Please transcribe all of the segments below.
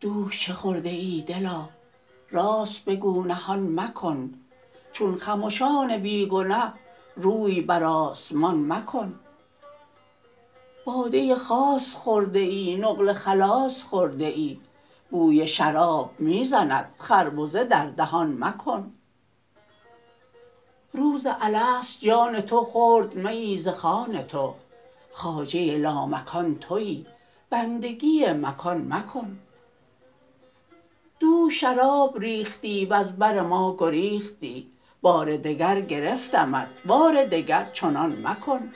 دوش چه خورده ای دلا؟ راست بگو نهان مکن. چون خمشان بی گنه روی بر آسمان مکن. باده خاص خورده ای نقل خلاص خورده ای. بوی شراب می زند خربزه در دهان مکن. روز الست جان تو خورد میی ز خوان تو خواجه لامکان توی بندگی مکان مکن. دوش شراب ریختی وز بر ما گریختی بار دگر گرفتمت بار دگر چنان مکن.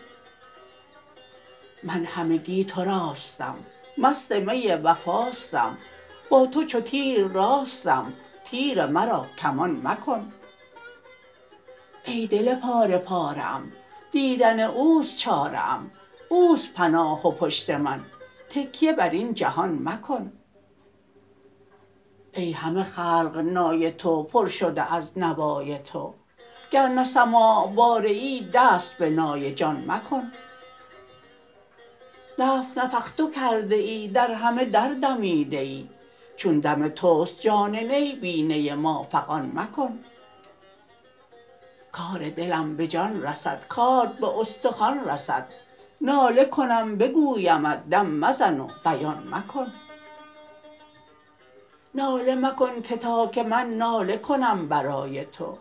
من همگی تو راستم مست می وفاستم با تو چو تیر راستم تیر مرا کمان مکن. ای دل پاره پاره ام دیدن او است چاره ام او است پناه و پشت من تکیه بر این جهان مکن. ای همه خلق نای تو پر شده از نوای تو گر نه سماع باره ای دست به نای جان مکن. نفخ نفخت کرده ای در همه دردمیده ای چون دم توست جان نی بی نی ما فغان مکن. کار دلم به جان رسد کارت به استخوان رسد. ناله کنم بگویمت دم مزن و بیان مکن. ناله مکن که تا که من ناله کنم برای تو.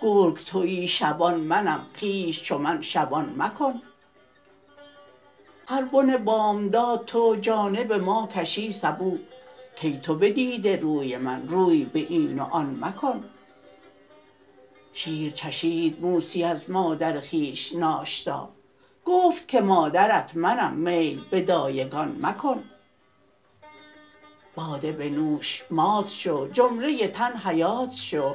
گرگ توی شبان منم خویش چو من شبان مکن. هر بن بامداد تو جانب ما کشی سبو. کی تو بدیده روی من؟ روی به این و آن مکن. شیر چشید موسی از مادر خویش ناشتا. گفت که مادرت منم میل به دایگان مکن. باده بنوش مات شو جمله تن حیات شو.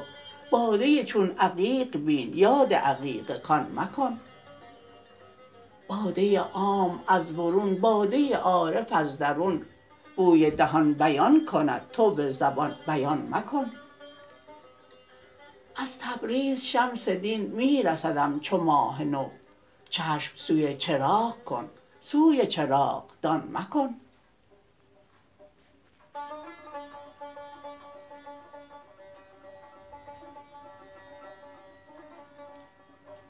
باده چون عقیق بین یاد عقیق کان مکن. باده عام از برون باده عارف از درون. بوی دهان بیان کند تو به زبان بیان مکن. از تبریز شمس دین می رسدم چو ماه نو چشم سوی چراغ کن سوی چراغدان مکن.